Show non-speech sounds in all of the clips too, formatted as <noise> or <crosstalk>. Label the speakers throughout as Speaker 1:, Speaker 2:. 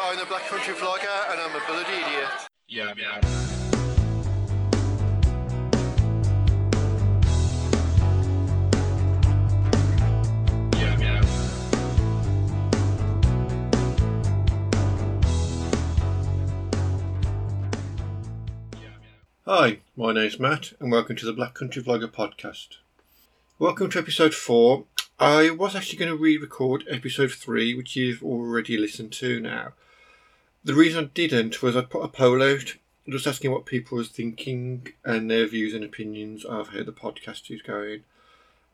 Speaker 1: I'm the Black Country Vlogger and I'm a bloody idiot.
Speaker 2: Yeah, yeah. Yeah, yeah.
Speaker 3: Hi, my name's Matt, and welcome to the Black Country Vlogger podcast. Welcome to episode 4. I was actually going to re record episode 3, which you've already listened to now. The reason I didn't was I put a poll out just asking what people was thinking and their views and opinions of how the podcast is going.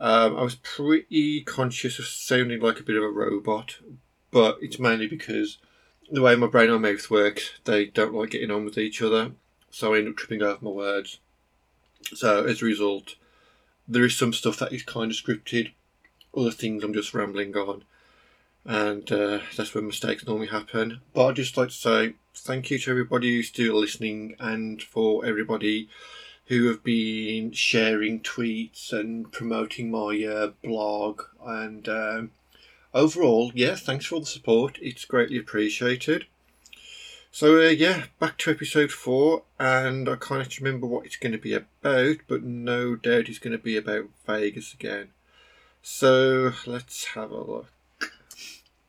Speaker 3: Um, I was pretty conscious of sounding like a bit of a robot, but it's mainly because the way my brain and mouth works, they don't like getting on with each other so I end up tripping over my words. So as a result, there is some stuff that is kind of scripted, other things I'm just rambling on, and uh, that's where mistakes normally happen. But I'd just like to say thank you to everybody who's still listening, and for everybody who have been sharing tweets and promoting my uh, blog. And um, overall, yeah, thanks for all the support. It's greatly appreciated. So uh, yeah, back to episode four, and I can't remember what it's going to be about, but no doubt it's going to be about Vegas again. So let's have a look.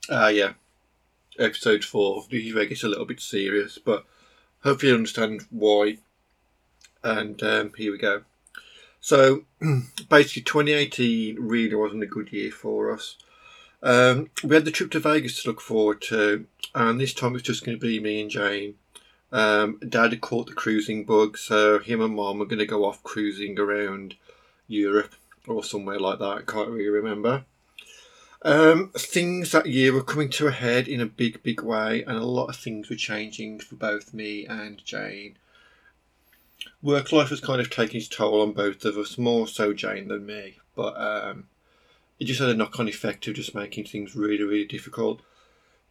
Speaker 3: Ah, yeah, episode four. This Vegas a little bit serious, but hopefully you understand why. And um, here we go. So <clears throat> basically, 2018 really wasn't a good year for us. Um, we had the trip to Vegas to look forward to, and this time it's just going to be me and Jane. Um, Dad had caught the cruising bug, so him and Mom are going to go off cruising around Europe or somewhere like that. I can't really remember. Um, things that year were coming to a head in a big, big way, and a lot of things were changing for both me and Jane. Work life was kind of taking its toll on both of us, more so Jane than me, but um, it just had a knock on effect of just making things really, really difficult.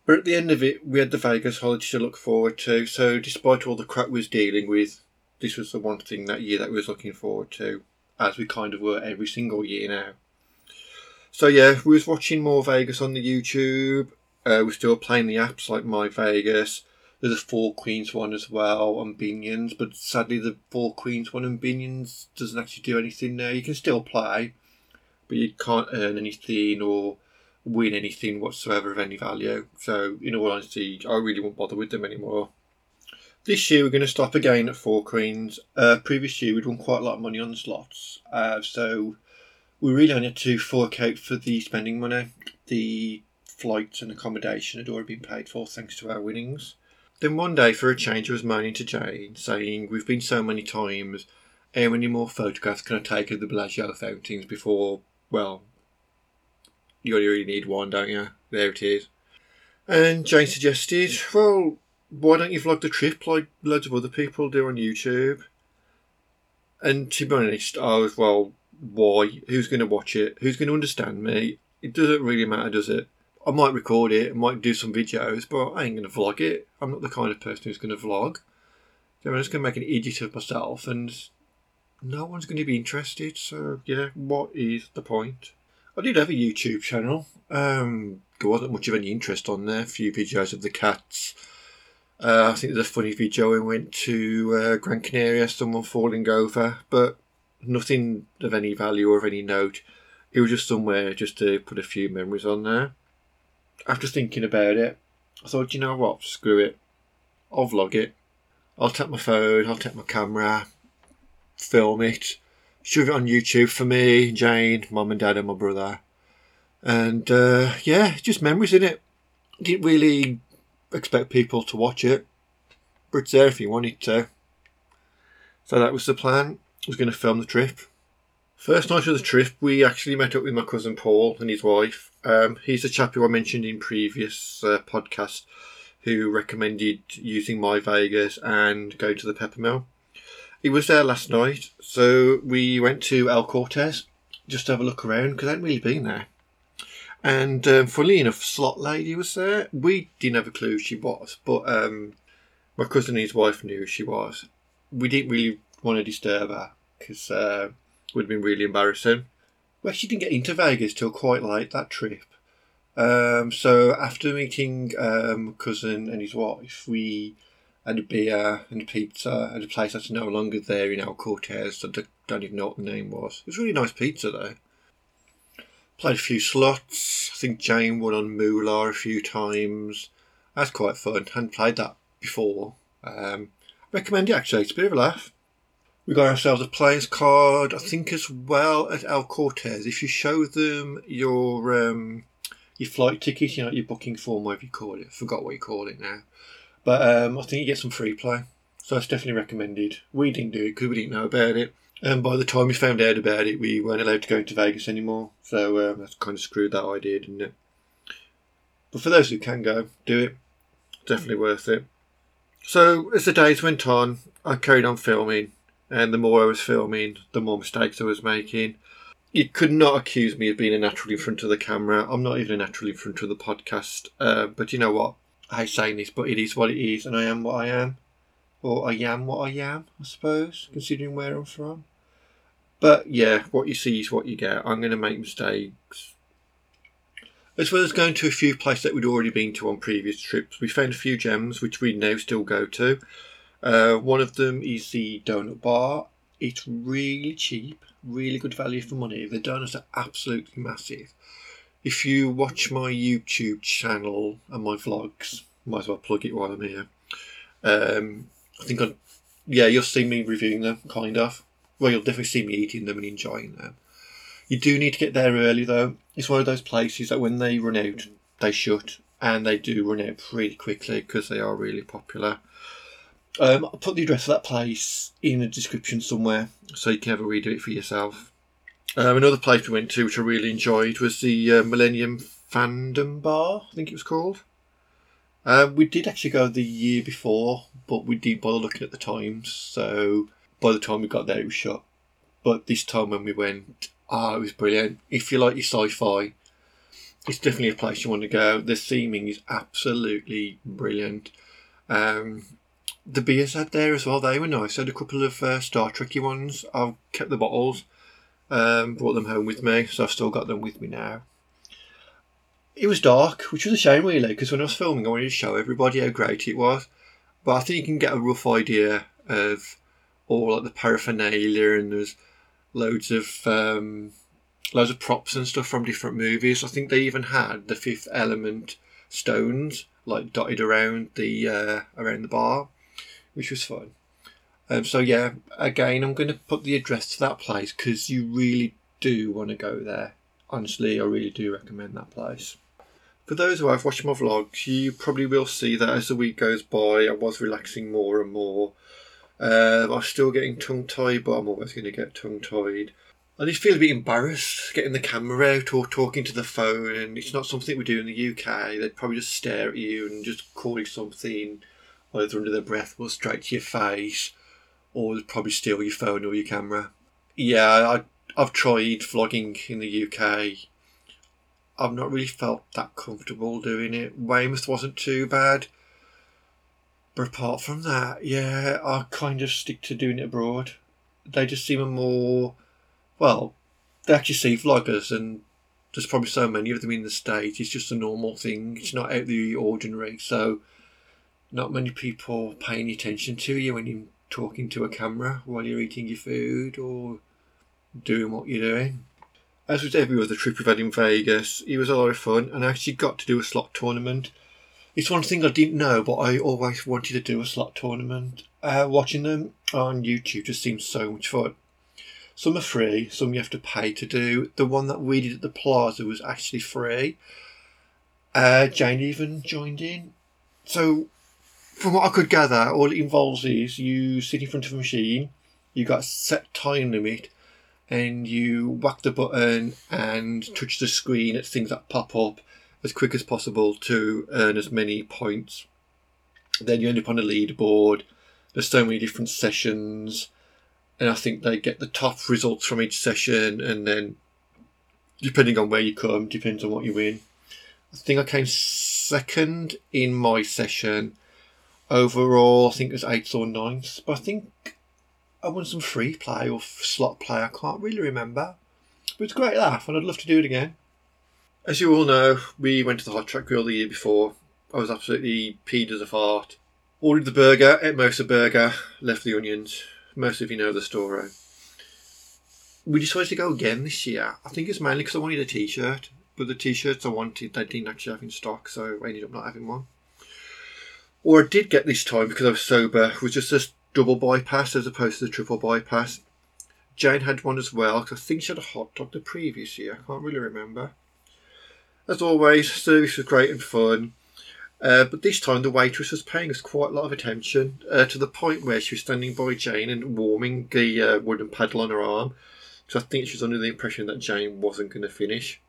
Speaker 3: But at the end of it, we had the Vegas holiday to look forward to. So, despite all the crap we was dealing with, this was the one thing that year that we was looking forward to, as we kind of were every single year now. So yeah, we was watching more Vegas on the YouTube. Uh, we're still playing the apps like My Vegas. There's a Four Queens one as well on Binions, but sadly the Four Queens one on Binions doesn't actually do anything now. You can still play, but you can't earn anything or win anything whatsoever of any value. So, in all honesty, I really won't bother with them anymore. This year we're going to stop again at Four Queens. Uh, previous year we'd won quite a lot of money on slots, uh, so we really only had to fork out for the spending money. The flights and accommodation had already been paid for thanks to our winnings. Then one day, for a change, I was moaning to Jane, saying, We've been so many times, how many more photographs can I take of the Bellagio fountains before, well, you only really need one, don't you? There it is. And Jane suggested, well, why don't you vlog the trip like loads of other people do on YouTube? And to be honest, I was, well, why? Who's going to watch it? Who's going to understand me? It doesn't really matter, does it? I might record it, I might do some videos, but I ain't going to vlog it. I'm not the kind of person who's going to vlog. So I'm just going to make an idiot of myself, and no one's going to be interested. So, yeah, what is the point? I did have a YouTube channel. Um, there wasn't much of any interest on there. A few videos of the cats. Uh, I think there's a funny video we went to uh, Gran Canaria, someone falling over, but nothing of any value or of any note. It was just somewhere just to put a few memories on there. After thinking about it, I thought, you know what, screw it. I'll vlog it. I'll take my phone, I'll take my camera, film it, shove it on YouTube for me, Jane, mum and dad, and my brother. And uh, yeah, just memories in it. Didn't really expect people to watch it, but it's there if you wanted to. So that was the plan. Was going to film the trip. First night of the trip, we actually met up with my cousin Paul and his wife. Um, he's the chap who I mentioned in previous uh, podcast who recommended using My Vegas and going to the Peppermill. He was there last night, so we went to El Cortez just to have a look around because I hadn't really been there. And um, funnily enough, Slot Lady was there. We didn't have a clue who she was, but um, my cousin and his wife knew who she was. We didn't really want to disturb her because uh, it would have been really embarrassing. We actually didn't get into Vegas till quite late that trip. Um, so after meeting um, cousin and his wife, we had a beer and a pizza at a place that's no longer there in El Cortez. I don't- don't even know what the name was. It was really nice pizza though. Played a few slots. I think Jane won on Moolah a few times. That's quite fun. Hadn't played that before. Um, recommend it actually. It's a bit of a laugh. We got ourselves a player's card. I think as well at El Cortez. If you show them your um, your flight ticket, you know your booking form, whatever you call it. Forgot what you call it now. But um, I think you get some free play. So it's definitely recommended. We didn't do it because we didn't know about it. And by the time we found out about it, we weren't allowed to go into Vegas anymore. So um, that's kind of screwed that idea, didn't it? But for those who can go, do it. Definitely worth it. So as the days went on, I carried on filming. And the more I was filming, the more mistakes I was making. You could not accuse me of being a natural in front of the camera. I'm not even a natural in front of the podcast. Uh, but you know what? I hate saying this, but it is what it is, and I am what I am. Or I am what I am, I suppose, considering where I'm from. But yeah, what you see is what you get. I'm going to make mistakes. As well as going to a few places that we'd already been to on previous trips, we found a few gems which we now still go to. Uh, one of them is the donut bar. It's really cheap, really good value for money. The donuts are absolutely massive. If you watch my YouTube channel and my vlogs, might as well plug it while I'm here. Um, I think I, yeah, you'll see me reviewing them, kind of. Well, you'll definitely see me eating them and enjoying them. You do need to get there early though. It's one of those places that when they run out, they shut, and they do run out pretty quickly because they are really popular. Um, I'll put the address of that place in the description somewhere so you can have a read of it for yourself. Um, another place we went to, which I really enjoyed, was the uh, Millennium Fandom Bar, I think it was called. Uh, we did actually go the year before, but we didn't bother looking at the times, so by the time we got there, it was shut. But this time when we went, ah, it was brilliant. If you like your sci-fi, it's definitely a place you want to go. The theming is absolutely brilliant. Um, the beers had there as well, they were nice. I had a couple of uh, Star Trekky ones. I've kept the bottles, um, brought them home with me, so I've still got them with me now. It was dark, which was a shame really, because when I was filming, I wanted to show everybody how great it was. But I think you can get a rough idea of all like the paraphernalia, and there's loads of um, loads of props and stuff from different movies. I think they even had the Fifth Element stones like dotted around the uh, around the bar, which was fun. Um, so yeah, again, I'm going to put the address to that place because you really do want to go there. Honestly, I really do recommend that place. For those who have watched my vlogs, you probably will see that as the week goes by, I was relaxing more and more. Uh, I'm still getting tongue tied, but I'm always going to get tongue tied. I just feel a bit embarrassed getting the camera out or talking to the phone, it's not something we do in the UK. They'd probably just stare at you and just call you something, either under their breath or straight to your face, or probably steal your phone or your camera. Yeah, I, I've tried vlogging in the UK. I've not really felt that comfortable doing it. Weymouth wasn't too bad. But apart from that, yeah, I kind of stick to doing it abroad. They just seem a more, well, they actually see vloggers and there's probably so many of them in the States. It's just a normal thing. It's not out of the ordinary. So not many people paying attention to you when you're talking to a camera while you're eating your food or doing what you're doing. As with every other trip we've had in Vegas, it was a lot of fun and I actually got to do a slot tournament. It's one thing I didn't know, but I always wanted to do a slot tournament. Uh, watching them on YouTube just seems so much fun. Some are free, some you have to pay to do. The one that we did at the plaza was actually free. Uh, Jane even joined in. So, from what I could gather, all it involves is you sit in front of a machine, you got a set time limit, and you whack the button and touch the screen at things that pop up as quick as possible to earn as many points. Then you end up on a leaderboard. There's so many different sessions, and I think they get the top results from each session, and then depending on where you come, depends on what you win. I think I came second in my session. Overall, I think it was eighth or ninth, but I think I won some free play or slot play. I can't really remember. But it's a great laugh, and I'd love to do it again. As you all know, we went to the Heart Attack Grill the year before. I was absolutely peed as a fart. Ordered the burger, ate most of the burger, left the onions. Most of you know the story. We decided to go again this year. I think it's mainly because I wanted a t-shirt, but the t-shirts I wanted they didn't actually have in stock, so I ended up not having one. Or I did get this time because I was sober. Was just a double bypass as opposed to the triple bypass. Jane had one as well because I think she had a hot dog the previous year. I can't really remember. As always, service was great and fun. Uh, but this time the waitress was paying us quite a lot of attention uh, to the point where she was standing by Jane and warming the uh, wooden paddle on her arm. So I think she was under the impression that Jane wasn't going to finish.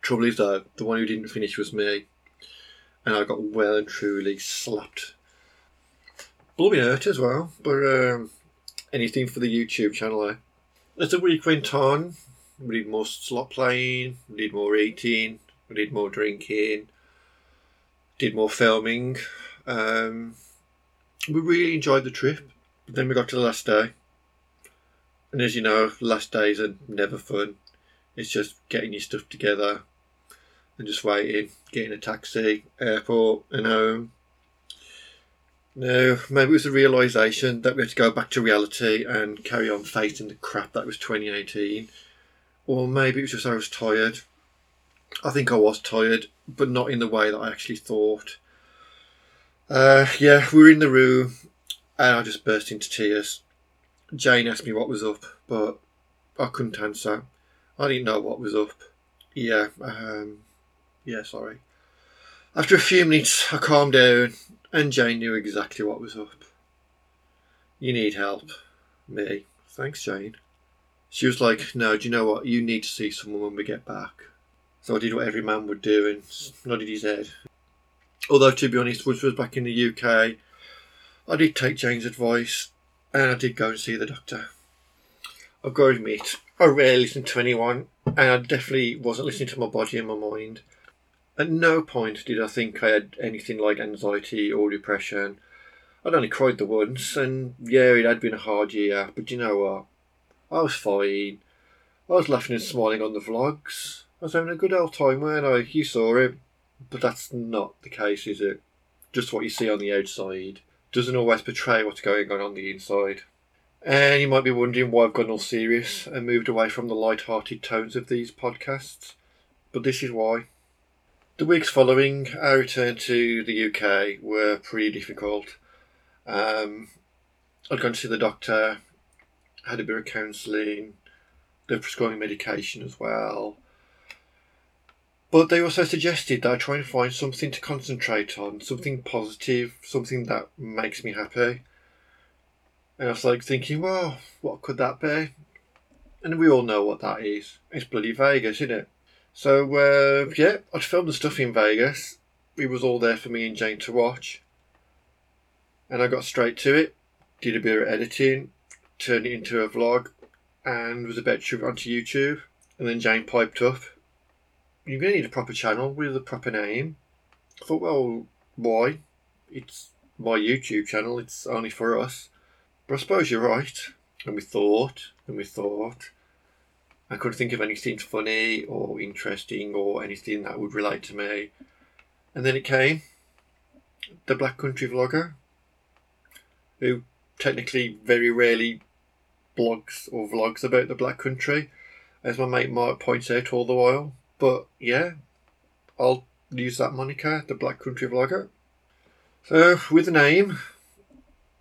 Speaker 3: Trouble is though, the one who didn't finish was me, and I got well and truly slapped. Blooming hurt as well, but um, anything for the YouTube channel. Eh? As the week went on, we did more slot playing, we did more eating, we did more drinking, did more filming. Um, we really enjoyed the trip. But then we got to the last day. And as you know, last days are never fun. It's just getting your stuff together and just waiting, getting a taxi, airport, and home. No, maybe it was the realization that we had to go back to reality and carry on facing the crap that was 2018. Or maybe it was just I was tired. I think I was tired, but not in the way that I actually thought. Uh, yeah, we were in the room and I just burst into tears. Jane asked me what was up, but I couldn't answer. I didn't know what was up. Yeah, um, yeah, sorry. After a few minutes, I calmed down and Jane knew exactly what was up. You need help. Me. Thanks, Jane. She was like, No, do you know what? You need to see someone when we get back. So I did what every man would do and nodded his head. Although, to be honest, Woods was back in the UK, I did take Jane's advice and I did go and see the doctor. I've got to admit, I rarely listen to anyone and I definitely wasn't listening to my body and my mind. At no point did I think I had anything like anxiety or depression. I'd only cried the once, and yeah, it had been a hard year, but you know what? I was fine. I was laughing and smiling on the vlogs. I was having a good old time, weren't I? You saw it. But that's not the case, is it? Just what you see on the outside doesn't always portray what's going on on the inside. And you might be wondering why I've gone all serious and moved away from the light-hearted tones of these podcasts. But this is why. The weeks following our return to the UK were pretty difficult. Um, I'd gone to see the doctor, had a bit of counselling, they were prescribing medication as well. But they also suggested that I try and find something to concentrate on, something positive, something that makes me happy. And I was like thinking, well, what could that be? And we all know what that is. It's bloody Vegas, isn't it? So, uh, yeah, I'd filmed the stuff in Vegas. It was all there for me and Jane to watch. And I got straight to it, did a bit of editing, turned it into a vlog, and was about to shoot it onto YouTube. And then Jane piped up, You're to need a proper channel with a proper name. I thought, well, why? It's my YouTube channel, it's only for us. But I suppose you're right. And we thought, and we thought. I couldn't think of anything funny or interesting or anything that would relate to me. And then it came the Black Country Vlogger, who technically very rarely blogs or vlogs about the Black Country, as my mate Mark points out all the while. But yeah, I'll use that moniker, the Black Country Vlogger. So, with a name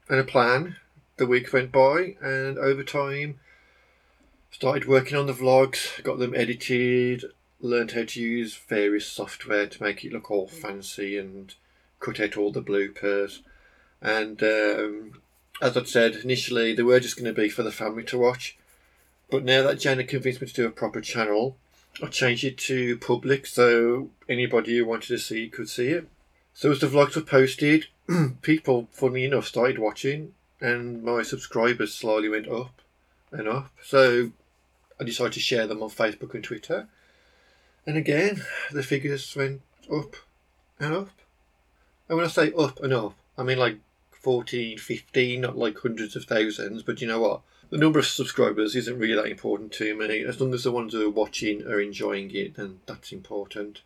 Speaker 3: and a plan, the week went by, and over time, started working on the vlogs, got them edited, learned how to use various software to make it look all fancy and cut out all the bloopers. And um, as I'd said initially, they were just going to be for the family to watch. But now that Jen had convinced me to do a proper channel, I changed it to public so anybody who wanted to see could see it. So as the vlogs were posted, <clears throat> people, funny enough, started watching, and my subscribers slowly went up and up. So I decided to share them on Facebook and Twitter. And again, the figures went up and up. And when I say up and up, I mean like 14, 15, not like hundreds of thousands, but you know what? The number of subscribers isn't really that important to me. As long as the ones who are watching are enjoying it, then that's important.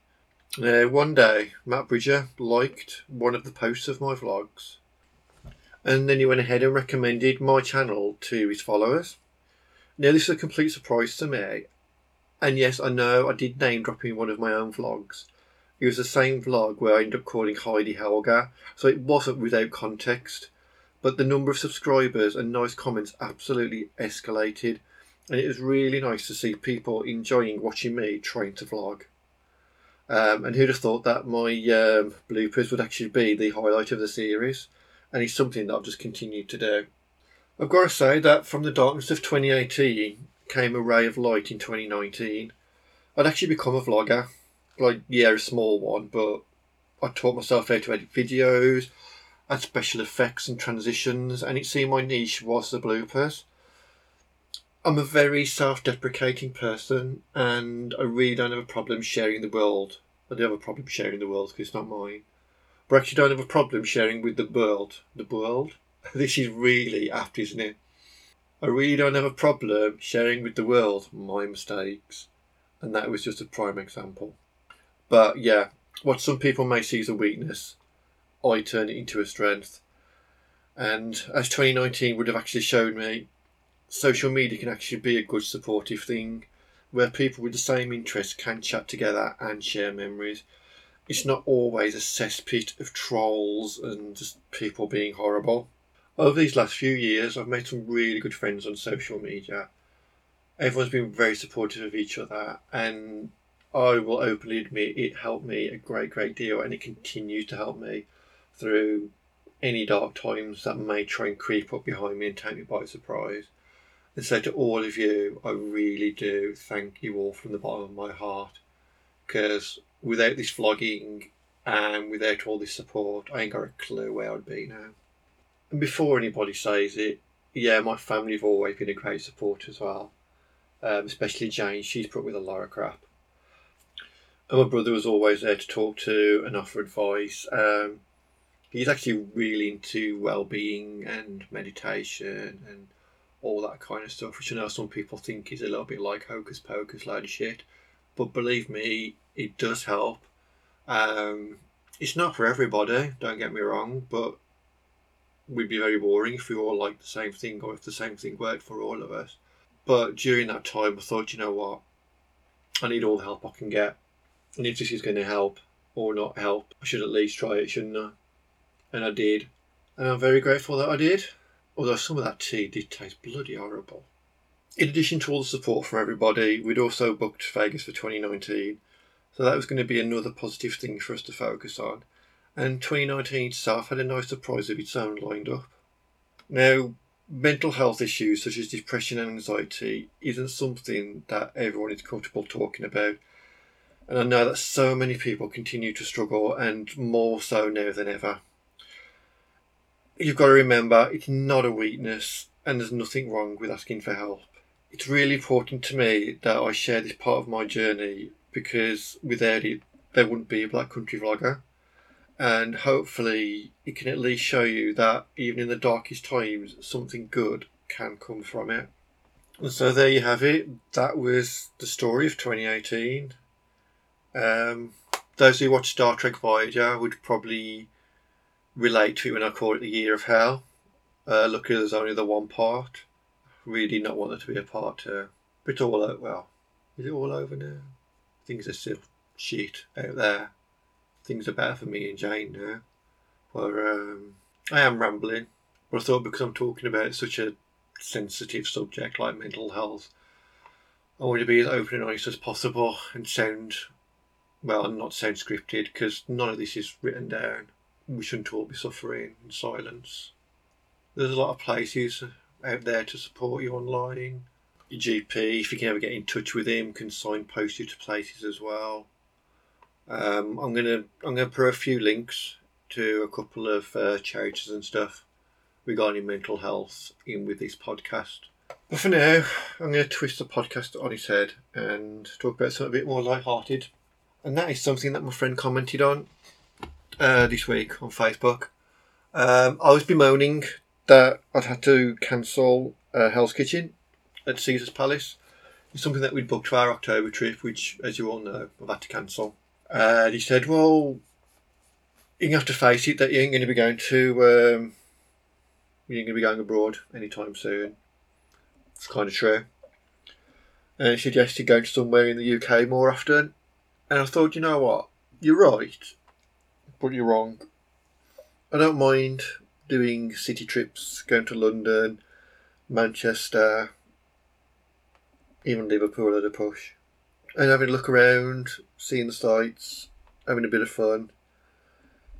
Speaker 3: Now, one day, Matt Bridger liked one of the posts of my vlogs, and then he went ahead and recommended my channel to his followers. Now, this is a complete surprise to me, and yes, I know I did name drop in one of my own vlogs. It was the same vlog where I ended up calling Heidi Helga, so it wasn't without context. But the number of subscribers and nice comments absolutely escalated, and it was really nice to see people enjoying watching me trying to vlog. Um, and who'd have thought that my um, bloopers would actually be the highlight of the series? And it's something that I've just continued to do. I've got to say that from the darkness of 2018 came a ray of light in 2019. I'd actually become a vlogger. Like, yeah, a small one, but I taught myself how to edit videos, and special effects and transitions, and it seemed my niche was the bloopers. I'm a very self deprecating person, and I really don't have a problem sharing the world. I do have a problem sharing the world because it's not mine. But I actually don't have a problem sharing with the world. The world? This is really apt, isn't it? I really don't have a problem sharing with the world my mistakes. And that was just a prime example. But yeah, what some people may see as a weakness, I turn it into a strength. And as 2019 would have actually shown me, social media can actually be a good supportive thing where people with the same interests can chat together and share memories. It's not always a cesspit of trolls and just people being horrible. Over these last few years, I've made some really good friends on social media. Everyone's been very supportive of each other, and I will openly admit it helped me a great, great deal, and it continues to help me through any dark times that may try and creep up behind me and take me by surprise. And so, to all of you, I really do thank you all from the bottom of my heart because without this vlogging and without all this support, I ain't got a clue where I'd be now. And before anybody says it, yeah, my family have always been a great support as well, um, especially Jane. She's put with a lot of crap. And my brother was always there to talk to and offer advice. Um, he's actually really into well-being and meditation and all that kind of stuff, which I know some people think is a little bit like hocus pocus load of shit. But believe me, it does help. Um, it's not for everybody, don't get me wrong, but we'd be very boring if we all liked the same thing or if the same thing worked for all of us. But during that time, I thought, you know what? I need all the help I can get. And if this is going to help or not help, I should at least try it, shouldn't I? And I did. And I'm very grateful that I did. Although some of that tea did taste bloody horrible. In addition to all the support from everybody, we'd also booked Vegas for 2019. So that was going to be another positive thing for us to focus on. And 2019 itself had a nice surprise of its own lined up. Now, mental health issues such as depression and anxiety isn't something that everyone is comfortable talking about. And I know that so many people continue to struggle, and more so now than ever. You've got to remember it's not a weakness, and there's nothing wrong with asking for help. It's really important to me that I share this part of my journey because without it, there wouldn't be a Black Country vlogger. And hopefully, it can at least show you that even in the darkest times, something good can come from it. And so there you have it. That was the story of 2018. Um, those who watch Star Trek Voyager would probably relate to it when I call it the Year of Hell. Uh, luckily, there's only the one part. Really not want there to be a part two. But it's all over. Well, is it all over now? Things are still shit out there. Things are better for me and Jane now. But um, I am rambling. But I thought because I'm talking about such a sensitive subject like mental health, I want to be as open and honest as possible and sound well, not sound scripted because none of this is written down. We shouldn't all be suffering in silence. There's a lot of places out there to support you online. Your GP, if you can ever get in touch with him, can signpost you to places as well. Um, I'm gonna I'm gonna put a few links to a couple of uh, charities and stuff regarding mental health in with this podcast. But for now, I'm going to twist the podcast on its head and talk about something a bit more light-hearted and that is something that my friend commented on uh, this week on Facebook. Um, I was bemoaning that I'd had to cancel uh, Hell's Kitchen at Caesar's Palace. It's something that we'd booked for our October trip, which, as you all know, I've had to cancel. And he said, "Well, you have to face it that you ain't going to be going to, um, you ain't going to be going abroad anytime soon." It's kind of true. And he suggested going somewhere in the UK more often. And I thought, you know what? You're right, but you're wrong. I don't mind doing city trips, going to London, Manchester, even Liverpool at a push, and having a look around, seeing the sights, having a bit of fun.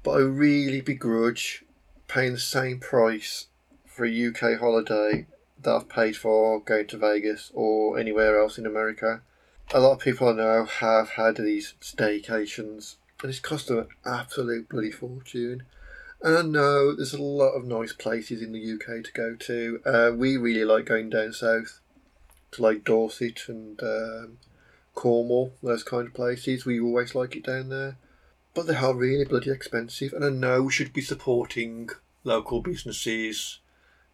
Speaker 3: But I really begrudge paying the same price for a UK holiday that I've paid for going to Vegas or anywhere else in America. A lot of people I know have had these staycations and it's cost them an absolute bloody fortune. And I know there's a lot of nice places in the UK to go to. Uh, we really like going down south to like Dorset and um, Cornwall, those kind of places. We always like it down there. But they are really bloody expensive, and I know we should be supporting local businesses,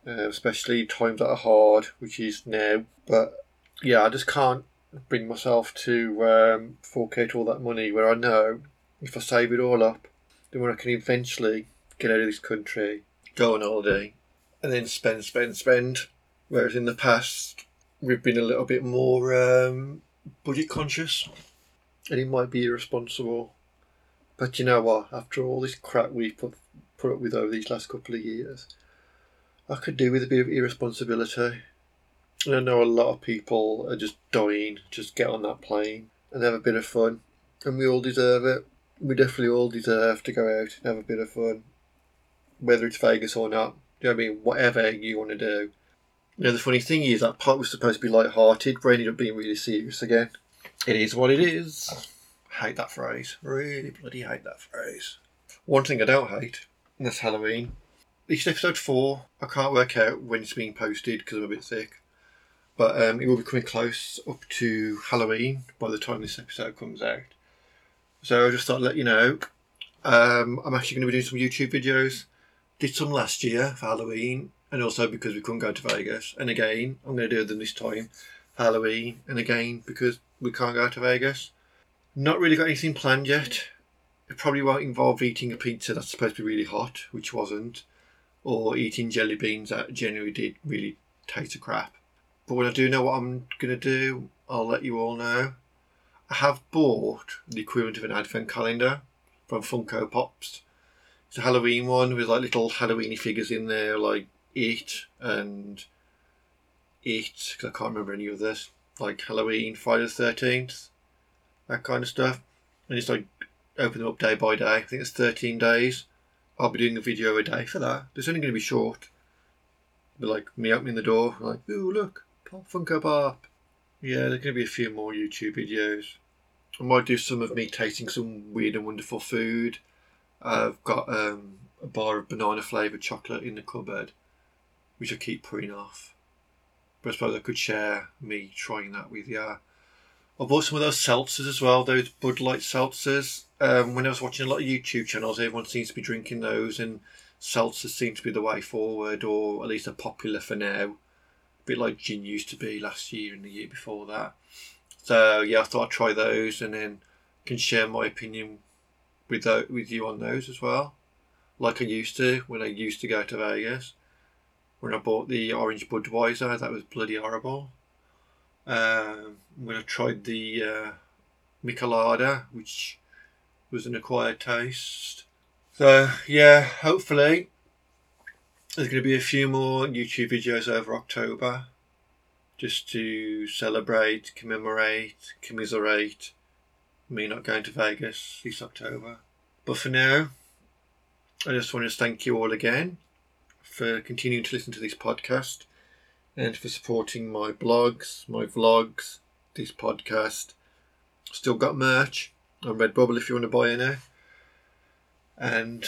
Speaker 3: uh, especially times that are hard, which is now. But yeah, I just can't bring myself to um, fork all that money where I know if I save it all up, then when I can eventually get out of this country, go on holiday, and then spend, spend, spend. Whereas in the past, we've been a little bit more um, budget conscious, and he might be irresponsible. But you know what? After all this crap we've put put up with over these last couple of years, I could do with a bit of irresponsibility. And I know a lot of people are just dying. Just get on that plane and have a bit of fun, and we all deserve it. We definitely all deserve to go out and have a bit of fun, whether it's Vegas or not. Do you know what I mean? Whatever you want to do. You know, the funny thing is that part was supposed to be light-hearted, but ended up being really serious again. It is what it is. Hate that phrase. Really bloody hate that phrase. One thing I don't hate, and that's Halloween. It's episode four. I can't work out when it's being posted because I'm a bit sick. But um, it will be coming close up to Halloween by the time this episode comes out. So I just thought I'd let you know. Um, I'm actually going to be doing some YouTube videos. Did some last year for Halloween, and also because we couldn't go to Vegas. And again, I'm going to do them this time Halloween, and again because we can't go to Vegas. Not really got anything planned yet. It probably won't involve eating a pizza that's supposed to be really hot, which wasn't, or eating jelly beans that generally did really taste of crap. But when I do know what I'm going to do, I'll let you all know. I have bought the equivalent of an advent calendar from Funko Pops. It's a Halloween one with like little Halloweeny figures in there, like It and It, because I can't remember any of this, Like Halloween, Friday the 13th, that kind of stuff. And it's like open them up day by day. I think it's 13 days. I'll be doing a video a day for that. It's only going to be short. But like me opening the door, like, ooh, look, Pop Funko Pop. Yeah, there's going to be a few more YouTube videos. I might do some of me tasting some weird and wonderful food. I've got um, a bar of banana flavoured chocolate in the cupboard, which I keep putting off. But I suppose I could share me trying that with you. I bought some of those seltzers as well, those Bud Light seltzers. Um, when I was watching a lot of YouTube channels, everyone seems to be drinking those, and seltzers seem to be the way forward, or at least are popular for now. A bit like gin used to be last year and the year before that. So yeah, I thought I'd try those, and then can share my opinion with with you on those as well, like I used to when I used to go to Vegas. When I bought the orange Budweiser, that was bloody horrible. Um, when I tried the uh, Michelada, which was an acquired taste. So yeah, hopefully there's going to be a few more YouTube videos over October, just to celebrate, commemorate, commiserate me not going to Vegas this October. But for now, I just want to thank you all again for continuing to listen to this podcast and for supporting my blogs, my vlogs, this podcast. Still got merch on Redbubble if you want to buy any. And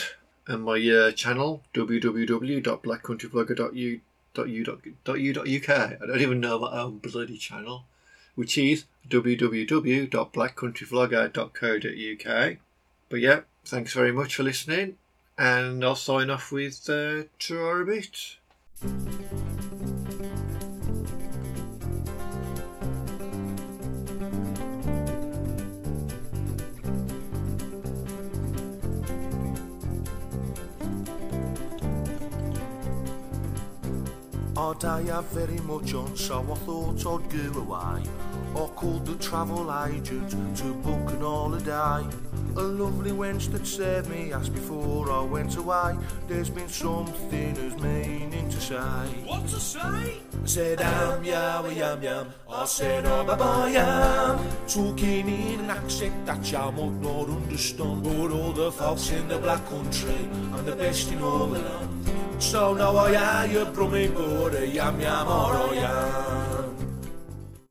Speaker 3: and my uh, channel www.blackcountryvlogger.u.u.uk. I don't even know my own bloody channel, which is www.blackcountryvlogger.co.uk. But yeah, thanks very much for listening, and I'll sign off with uh, Terraria
Speaker 4: Beat. I die very much on, so I thought I'd go away. I called the travel agent to book an holiday. A lovely wench that served me asked before I went away. There's been something who's meaning to say.
Speaker 5: What to say?
Speaker 4: I said, am, yeah, yam, yam. I said, oh, bye, yam. Talking in an accent that you might not understand. But all the folks in the black country, I'm the best in all the land. So now I hear you brumming, a yam, yam, or yam.